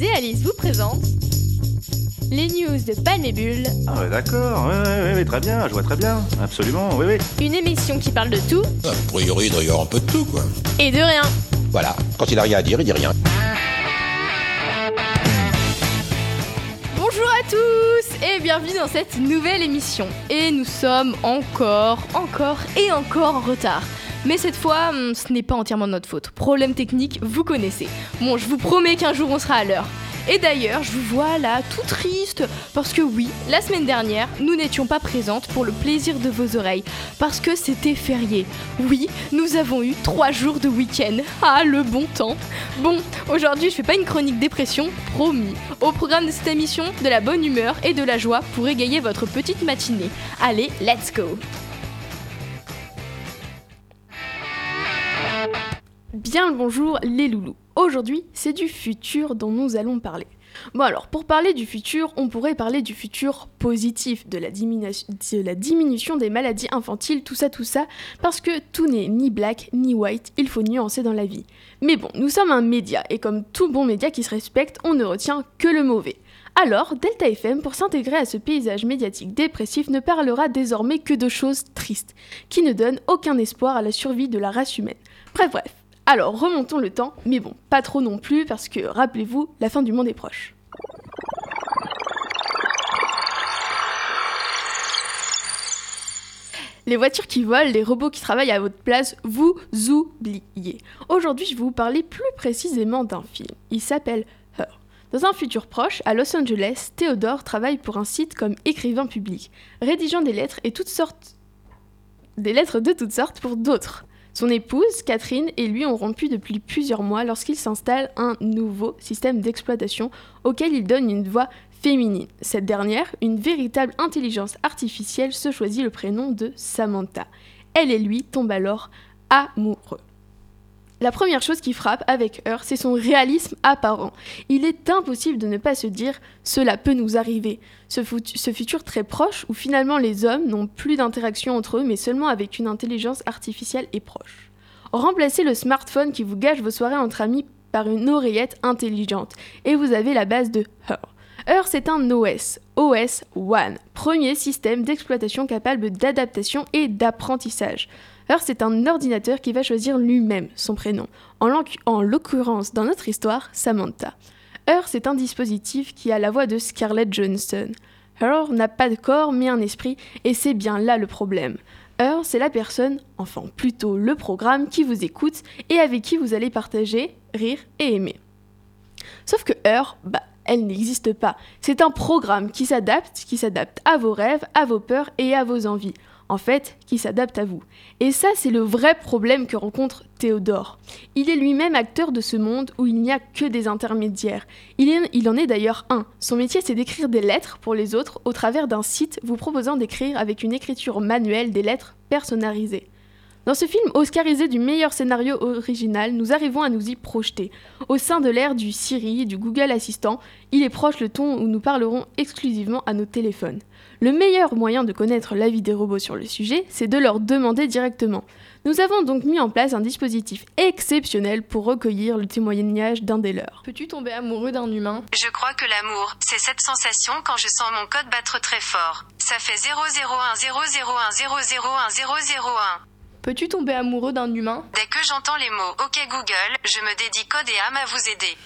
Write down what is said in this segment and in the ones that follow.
Et Alice vous présentent les news de Palmébule. Ah ouais, d'accord, ouais, ouais, ouais, très bien, je vois très bien, absolument, oui, oui. Une émission qui parle de tout. A priori, il doit y avoir un peu de tout, quoi. Et de rien. Voilà, quand il a rien à dire, il dit rien. Bonjour à tous et bienvenue dans cette nouvelle émission. Et nous sommes encore, encore et encore en retard. Mais cette fois, hmm, ce n'est pas entièrement de notre faute. Problème technique, vous connaissez. Bon, je vous promets qu'un jour on sera à l'heure. Et d'ailleurs, je vous vois là tout triste parce que oui, la semaine dernière, nous n'étions pas présentes pour le plaisir de vos oreilles parce que c'était férié. Oui, nous avons eu trois jours de week-end. Ah, le bon temps. Bon, aujourd'hui, je fais pas une chronique dépression, promis. Au programme de cette émission, de la bonne humeur et de la joie pour égayer votre petite matinée. Allez, let's go. Bien le bonjour les loulous. Aujourd'hui, c'est du futur dont nous allons parler. Bon alors, pour parler du futur, on pourrait parler du futur positif, de la, diminution des maladies infantiles, tout ça, tout ça, parce que tout n'est ni black ni white, il faut nuancer dans la vie. Mais bon, nous sommes un média, et comme tout bon média qui se respecte, on ne retient que le mauvais. Alors, Delta FM, pour s'intégrer à ce paysage médiatique dépressif, ne parlera désormais que de choses tristes, qui ne donnent aucun espoir à la survie de la race humaine. Bref, bref. Alors, remontons le temps, mais bon, pas trop non plus, parce que, rappelez-vous, la fin du monde est proche. Les voitures qui volent, les robots qui travaillent à votre place, vous oubliez. Aujourd'hui, je vais vous parler plus précisément d'un film. Il s'appelle Her. Dans un futur proche, à Los Angeles, Theodore travaille pour un site comme écrivain public, rédigeant des lettres et toutes sortes des lettres de toutes sortes pour d'autres. Son épouse, Catherine, et lui ont rompu depuis plusieurs mois lorsqu'il s'installe un nouveau système d'exploitation auquel il donne une voix féminine. Cette dernière, une véritable intelligence artificielle, se choisit le prénom de Samantha. Elle et lui tombent alors amoureux. La première chose qui frappe avec Her, c'est son réalisme apparent. Il est impossible de ne pas se dire cela peut nous arriver. Ce, futur très proche où finalement les hommes n'ont plus d'interaction entre eux mais seulement avec une intelligence artificielle et proche. Remplacez le smartphone qui vous gâche vos soirées entre amis par une oreillette intelligente et vous avez la base de Her. Her, c'est un OS, OS One, premier système d'exploitation capable d'adaptation et d'apprentissage. Her, c'est un ordinateur qui va choisir lui-même son prénom, en l'occurrence dans notre histoire, Samantha. Her, c'est un dispositif qui a la voix de Scarlett Johansson. Her n'a pas de corps mais un esprit, et c'est bien là le problème. Her, c'est la personne, enfin plutôt le programme qui vous écoute et avec qui vous allez partager, rire et aimer. Sauf que Her, bah, elle n'existe pas. C'est un programme qui s'adapte, qui s'adapte à vos rêves, à vos peurs et à vos envies en fait, qui s'adapte à vous. Et ça, c'est le vrai problème que rencontre Théodore. Il est lui-même acteur de ce monde où il n'y a que des intermédiaires. Il, en est d'ailleurs un. Son métier, c'est d'écrire des lettres pour les autres au travers d'un site vous proposant d'écrire avec une écriture manuelle des lettres personnalisées. Dans ce film oscarisé du meilleur scénario original, nous arrivons à nous y projeter. Au sein de l'ère du Siri, du Google Assistant, il est proche le ton où nous parlerons exclusivement à nos téléphones. Le meilleur moyen de connaître l'avis des robots sur le sujet, c'est de leur demander directement. Nous avons donc mis en place un dispositif exceptionnel pour recueillir le témoignage d'un des leurs. Peux-tu tomber amoureux d'un humain? Je crois que l'amour, c'est cette sensation quand je sens mon code battre très fort. Ça fait 001001001001001. Peux-tu tomber amoureux d'un humain? Dès que j'entends les mots OK Google, je me dédie code et âme à vous aider.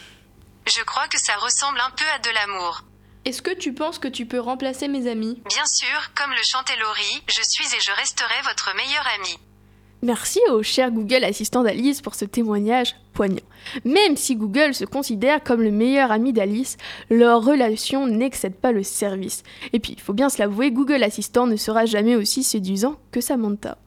Je crois que ça ressemble un peu à de l'amour. Est-ce que tu penses que tu peux remplacer mes amis? Bien sûr, comme le chantait Laurie, je suis et je resterai votre meilleur ami. Merci au cher Google Assistant d'Alice pour ce témoignage poignant. Même si Google se considère comme le meilleur ami d'Alice, leur relation n'excède pas le service. Et puis, il faut bien se l'avouer, Google Assistant ne sera jamais aussi séduisant que Samantha.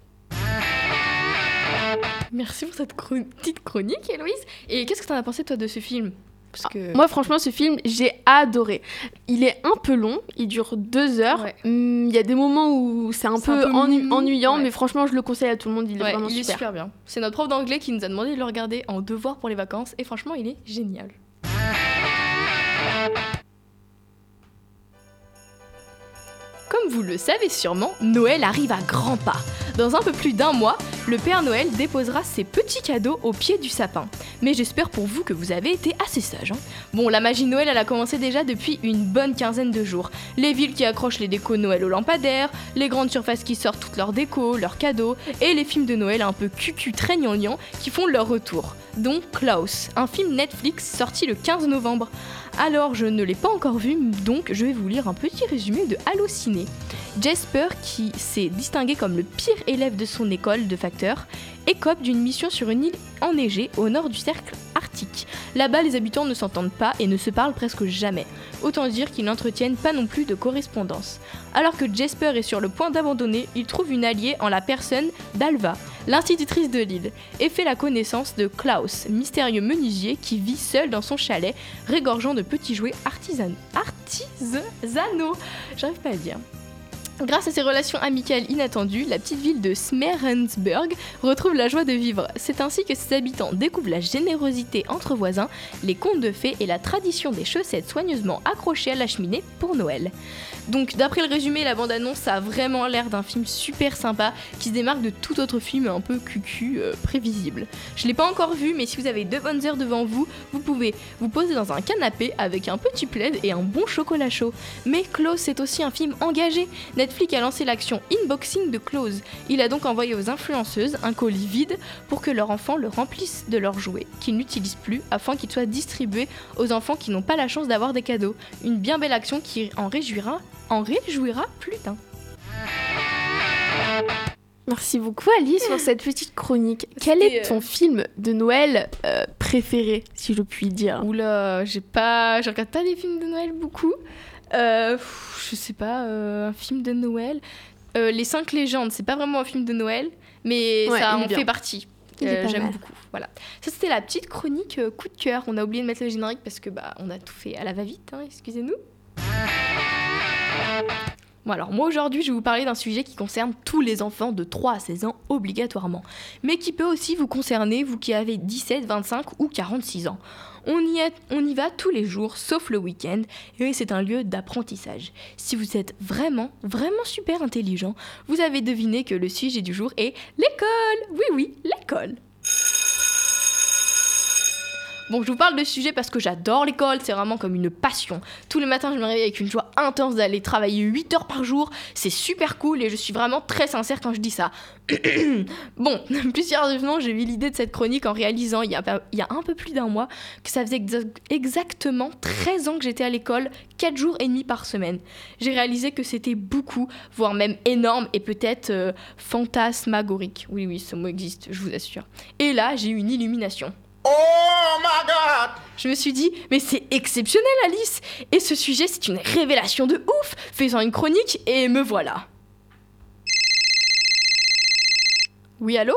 Merci pour cette petite chronique, Héloïse. Et qu'est-ce que tu en as pensé, toi, de ce film? Parce que... Moi, franchement, ce film, j'ai adoré. Il est un peu long, il dure deux heures. Hum, il y a des moments où c'est un, peu ennuyant, mais franchement, je le conseille à tout le monde. Il est vraiment il super. Est super bien. C'est notre prof d'anglais qui nous a demandé de le regarder en devoir pour les vacances. Et franchement, il est génial. Comme vous le savez sûrement, Noël arrive à grands pas. Dans un peu plus d'un mois, le Père Noël déposera ses petits cadeaux au pied du sapin. Mais j'espère pour vous que vous avez été assez sage. hein. Bon, la magie Noël, elle a commencé déjà depuis une bonne quinzaine de jours. Les villes qui accrochent les décos Noël aux lampadaires, les grandes surfaces qui sortent toutes leurs décos, leurs cadeaux, et les films de Noël un peu cucu très gnangnan qui font leur retour. Dont Klaus, un film Netflix sorti le 15 novembre. Alors, je ne l'ai pas encore vu, donc je vais vous lire un petit résumé de Allociné. Jasper, qui s'est distingué comme le pire élève de son école de écope d'une mission sur une île enneigée au nord du cercle arctique. Là-bas, les habitants ne s'entendent pas et ne se parlent presque jamais. Autant dire qu'ils n'entretiennent pas non plus de correspondance. Alors que Jasper est sur le point d'abandonner, il trouve une alliée en la personne d'Alva, l'institutrice de l'île, et fait la connaissance de Klaus, mystérieux menuisier qui vit seul dans son chalet, régorgeant de petits jouets artisan- artisanaux. J'arrive pas à dire. Grâce à ses relations amicales inattendues, la petite ville de Smerensburg retrouve la joie de vivre. C'est ainsi que ses habitants découvrent la générosité entre voisins, les contes de fées et la tradition des chaussettes soigneusement accrochées à la cheminée pour Noël. Donc d'après le résumé, la bande-annonce a vraiment l'air d'un film super sympa qui se démarque de tout autre film un peu cucu euh, prévisible. Je l'ai pas encore vu, mais si vous avez deux bonnes heures devant vous, vous pouvez vous poser dans un canapé avec un petit plaid et un bon chocolat chaud. Mais Close c'est aussi un film engagé. Netflix a lancé l'action Inboxing de Close. Il a donc envoyé aux influenceuses un colis vide pour que leur enfant le remplisse de leurs jouets qu'ils n'utilisent plus afin qu'ils soient distribués aux enfants qui n'ont pas la chance d'avoir des cadeaux. Une bien belle action qui en réjouira, en réjouira plus d'un. Merci beaucoup Alice pour cette petite chronique. Quel est C'était, ton film de Noël euh, préféré, si je puis dire? Oula, j'ai pas, je regarde pas des films de Noël beaucoup. Euh, je sais pas, euh, un film de Noël. Euh, Les cinq légendes, c'est pas vraiment un film de Noël, mais Ouais, ça en bien. fait partie. J'aime beaucoup. Voilà. Ça c'était la petite chronique coup de cœur. On a oublié de mettre le générique parce que bah on a tout fait à la va-vite. hein, Excusez-nous. Bon alors moi aujourd'hui je vais vous parler d'un sujet qui concerne tous les enfants de 3 à 16 ans obligatoirement, mais qui peut aussi vous concerner vous qui avez 17, 25 ou 46 ans. On y, est- on y va tous les jours sauf le week-end et c'est un lieu d'apprentissage. Si vous êtes vraiment, vraiment super intelligent, vous avez deviné que le sujet du jour est l'école. Oui oui, l'école. Bon, je vous parle de ce sujet parce que j'adore l'école, c'est vraiment comme une passion. Tous les matins, je me réveille avec une joie intense d'aller travailler 8 heures par jour. C'est super cool et je suis vraiment très sincère quand je dis ça. bon, plus sérieusement, j'ai eu l'idée de cette chronique en réalisant il y a, un peu plus d'un mois que ça faisait exa- exactement 13 ans que j'étais à l'école, 4 jours et demi par semaine. J'ai réalisé que c'était beaucoup, voire même énorme et peut-être euh, fantasmagorique. Oui, oui, ce mot existe, je vous assure. Et là, j'ai eu une illumination. Oh my god. Je me suis dit, mais c'est exceptionnel Alice. Et ce sujet, c'est une révélation de ouf. Faisant une chronique, et me voilà. Oui, allô?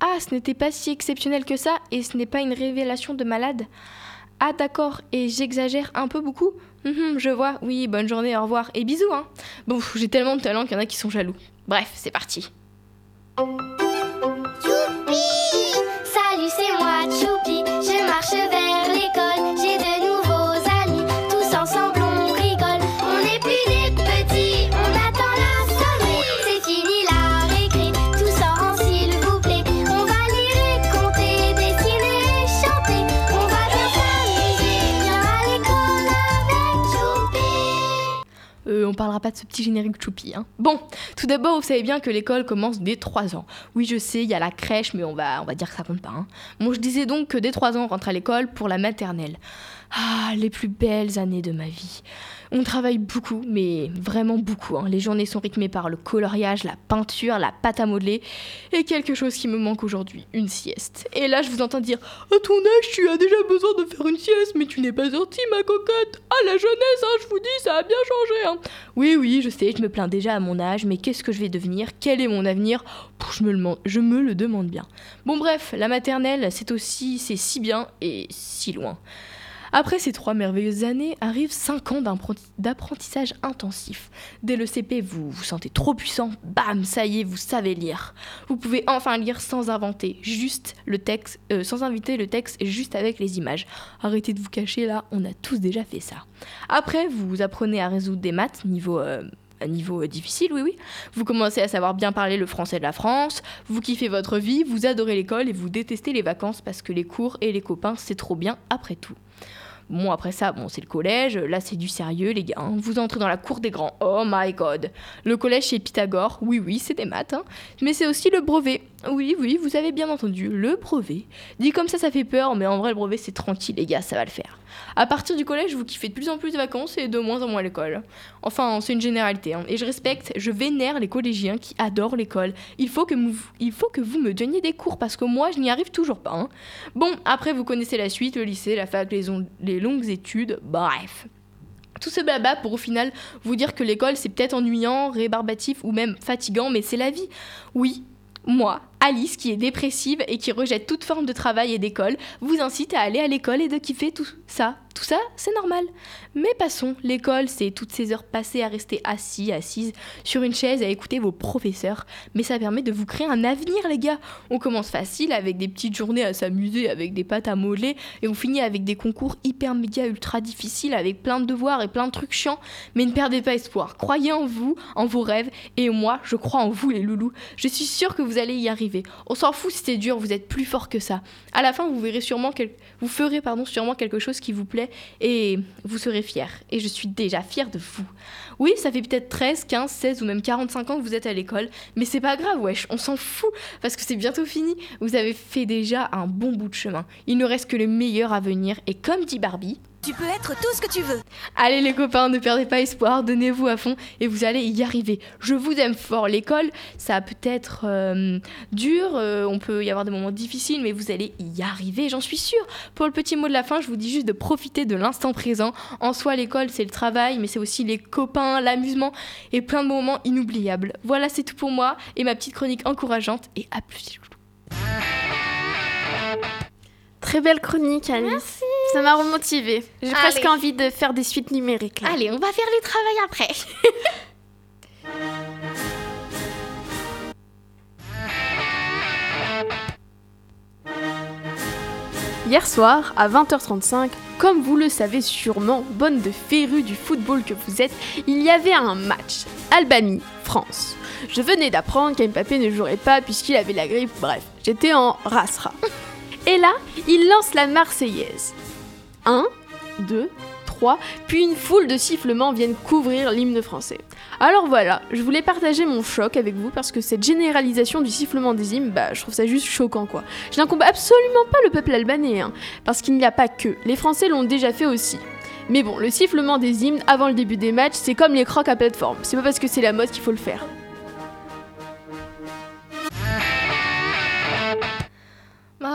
Ah, ce n'était pas si exceptionnel que ça, et ce n'est pas une révélation de malade. Ah d'accord, et j'exagère un peu beaucoup? Mhm, Je vois, oui, bonne journée, au revoir, et bisous hein. Bon, j'ai tellement de talent qu'il y en a qui sont jaloux. Bref, c'est parti pas de ce petit générique choupi. Hein. Bon, tout d'abord, vous savez bien que l'école commence dès 3 ans. Oui, je sais, il y a la crèche, mais on va, on va dire que ça compte pas. Hein. Bon, je disais donc que dès 3 ans, on rentre à l'école pour la maternelle. Ah, les plus belles années de ma vie. On travaille beaucoup, mais vraiment beaucoup. hein. Les journées sont rythmées par le coloriage, la peinture, la pâte à modeler, et quelque chose qui me manque aujourd'hui, une sieste. Et là, je vous entends dire À ton âge, tu as déjà besoin de faire une sieste, mais tu n'es pas sortie, ma cocotte. Ah, la jeunesse, hein, je vous dis, ça a bien changé. Hein. Oui, oui, je sais, je me plains déjà à mon âge, mais qu'est-ce que je vais devenir? Quel est mon avenir? Je, me le, je me le demande bien. Bon, bref, la maternelle, c'est aussi, c'est si bien et si loin. Après ces trois merveilleuses années, arrivent cinq ans d'apprenti- d'apprentissage intensif. Dès le CP, vous vous sentez trop puissant, bam, ça y est, vous savez lire. Vous pouvez enfin lire sans inventer, juste le texte, euh, sans inviter le texte, juste avec les images. Arrêtez de vous cacher là, on a tous déjà fait ça. Après, vous apprenez à résoudre des maths niveau euh, niveau euh, difficile, oui, oui. Vous commencez à savoir bien parler le français de la France, vous kiffez votre vie, vous adorez l'école et vous détestez les vacances parce que les cours et les copains, c'est trop bien après tout. Bon, après ça, bon, c'est le collège. Là, c'est du sérieux, les gars. hein. Vous entrez dans la cour des grands. Oh my god. Le collège chez Pythagore. Oui, oui, c'est des maths. hein. Mais c'est aussi le brevet. Oui, oui, vous avez bien entendu. Le brevet. Dit comme ça, ça fait peur. Mais en vrai, le brevet, c'est tranquille, les gars. Ça va le faire. À partir du collège, vous kiffez de plus en plus les vacances et de moins en moins l'école. Enfin, c'est une généralité. hein. Et je respecte, je vénère les collégiens qui adorent l'école. Il faut que vous, il faut que vous me donniez des cours parce que moi, je n'y arrive toujours pas. hein. Bon, après, vous connaissez la suite, le lycée, la fac, les, les longues études, bref. Tout ce blabla pour au final vous dire que l'école c'est peut-être ennuyant, rébarbatif ou même fatigant, mais c'est la vie. Oui, moi, Alice, qui est dépressive et qui rejette toute forme de travail et d'école, vous incite à aller à l'école et de kiffer tout ça. Tout ça, c'est normal. Mais passons, l'école, c'est toutes ces heures passées à rester assis, assise sur une chaise à écouter vos professeurs. Mais ça permet de vous créer un avenir, les gars. On commence facile avec des petites journées à s'amuser avec des pâtes à modeler et on finit avec des concours hyper méga ultra difficiles avec plein de devoirs et plein de trucs chiants. Mais ne perdez pas espoir. Croyez en vous, en vos rêves et moi, je crois en vous, les loulous. Je suis sûre que vous allez y arriver. On s'en fout si c'est dur, vous êtes plus fort que ça. À la fin, vous verrez sûrement quel- vous ferez pardon sûrement quelque chose qui vous plaît et vous serez fiers. Et je suis déjà fière de vous. Oui, ça fait peut-être 13, 15, 16 ou même 45 ans que vous êtes à l'école, mais c'est pas grave, wesh, on s'en fout parce que c'est bientôt fini. Vous avez fait déjà un bon bout de chemin. Il ne reste que le meilleur à venir et comme dit Barbie, Tu peux être tout ce que tu veux. Allez les copains, ne perdez pas espoir, donnez-vous à fond et vous allez y arriver. Je vous aime fort. L'école, ça peut être euh, dur, euh, on peut y avoir des moments difficiles, mais vous allez y arriver, j'en suis sûre. Pour le petit mot de la fin, je vous dis juste de profiter de l'instant présent. En soi, l'école, c'est le travail, mais c'est aussi les copains, l'amusement et plein de moments inoubliables. Voilà, c'est tout pour moi et ma petite chronique encourageante et à plus. Très belle chronique, Alice. Ça m'a remotivée. J'ai presque envie de faire des suites numériques. là. Allez, on va faire le travail après. Hier soir, à 20h35, comme vous le savez sûrement, bonne de férus du football que vous êtes, il y avait un match. Albanie-France. Je venais d'apprendre qu'Mbappé ne jouerait pas puisqu'il avait la grippe, bref, j'étais en rasera. Et là, il lance la Marseillaise. 1, 2, 3, puis une foule de sifflements viennent couvrir l'hymne français. Alors voilà, je voulais partager mon choc avec vous parce que cette généralisation du sifflement des hymnes, bah je trouve ça juste choquant quoi. Je n'incombe absolument pas le peuple albanais, hein, parce qu'il n'y a pas que, les Français l'ont déjà fait aussi. Mais bon, le sifflement des hymnes avant le début des matchs, c'est comme les crocs à plateforme, c'est pas parce que c'est la mode qu'il faut le faire.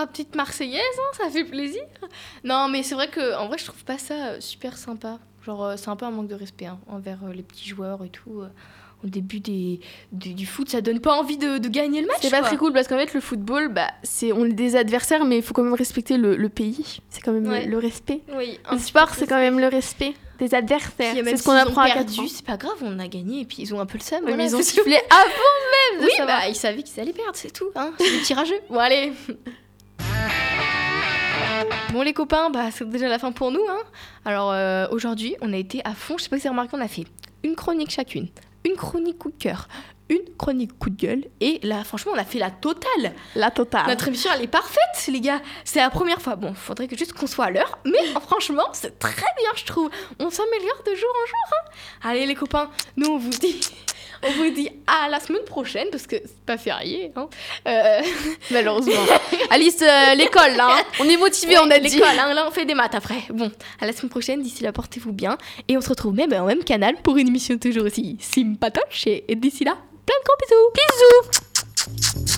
Ma petite Marseillaise, hein, ça fait plaisir. Non, mais c'est vrai que en vrai, je trouve pas ça euh, super sympa. Genre, euh, c'est un peu un manque de respect hein, envers euh, les petits joueurs et tout. au début des, du, du foot, ça donne pas envie de, de gagner le match. C'est pas quoi. très cool parce qu'en fait le football, bah c'est on est des adversaires, mais il faut quand même respecter le, le pays. C'est quand même le- Ouais. le, respect. Oui, un Le sport, c'est quand même le respect des adversaires. C'est ce qu'on apprend à 4 perdu, c'est pas grave, on a gagné et puis ils ont un peu le seum. Voilà, mais ils ont sifflé avant même de Oui, savoir. bah ils savaient qu'ils allaient perdre, c'est tout. Hein. C'est des petits rageux. Bon, allez. Bon les copains, bah c'est déjà la fin pour nous. Hein. Alors euh, aujourd'hui, on a été à fond. Je sais pas si vous avez remarqué, on a fait une chronique chacune, une chronique coup de cœur, une chronique coup de gueule. Et là, franchement, on a fait la totale. La totale. Notre émission, elle est parfaite, les gars. C'est la première fois. Bon, faudrait que juste qu'on soit à l'heure. Mais franchement, c'est très bien, je trouve. On s'améliore de jour en jour. hein. Allez, les copains, nous, on vous dit. On vous dit à la semaine prochaine, parce que c'est pas férié. Hein. Euh, Malheureusement. Alice, euh, l'école là. hein. On est motivé, on a dit. l'école, hein, là, on fait des maths après. Bon, à la semaine prochaine. D'ici là, portez-vous bien. Et on se retrouve même au même canal pour une émission toujours aussi sympatoche. Et, et d'ici là, plein de gros bisous. Bisous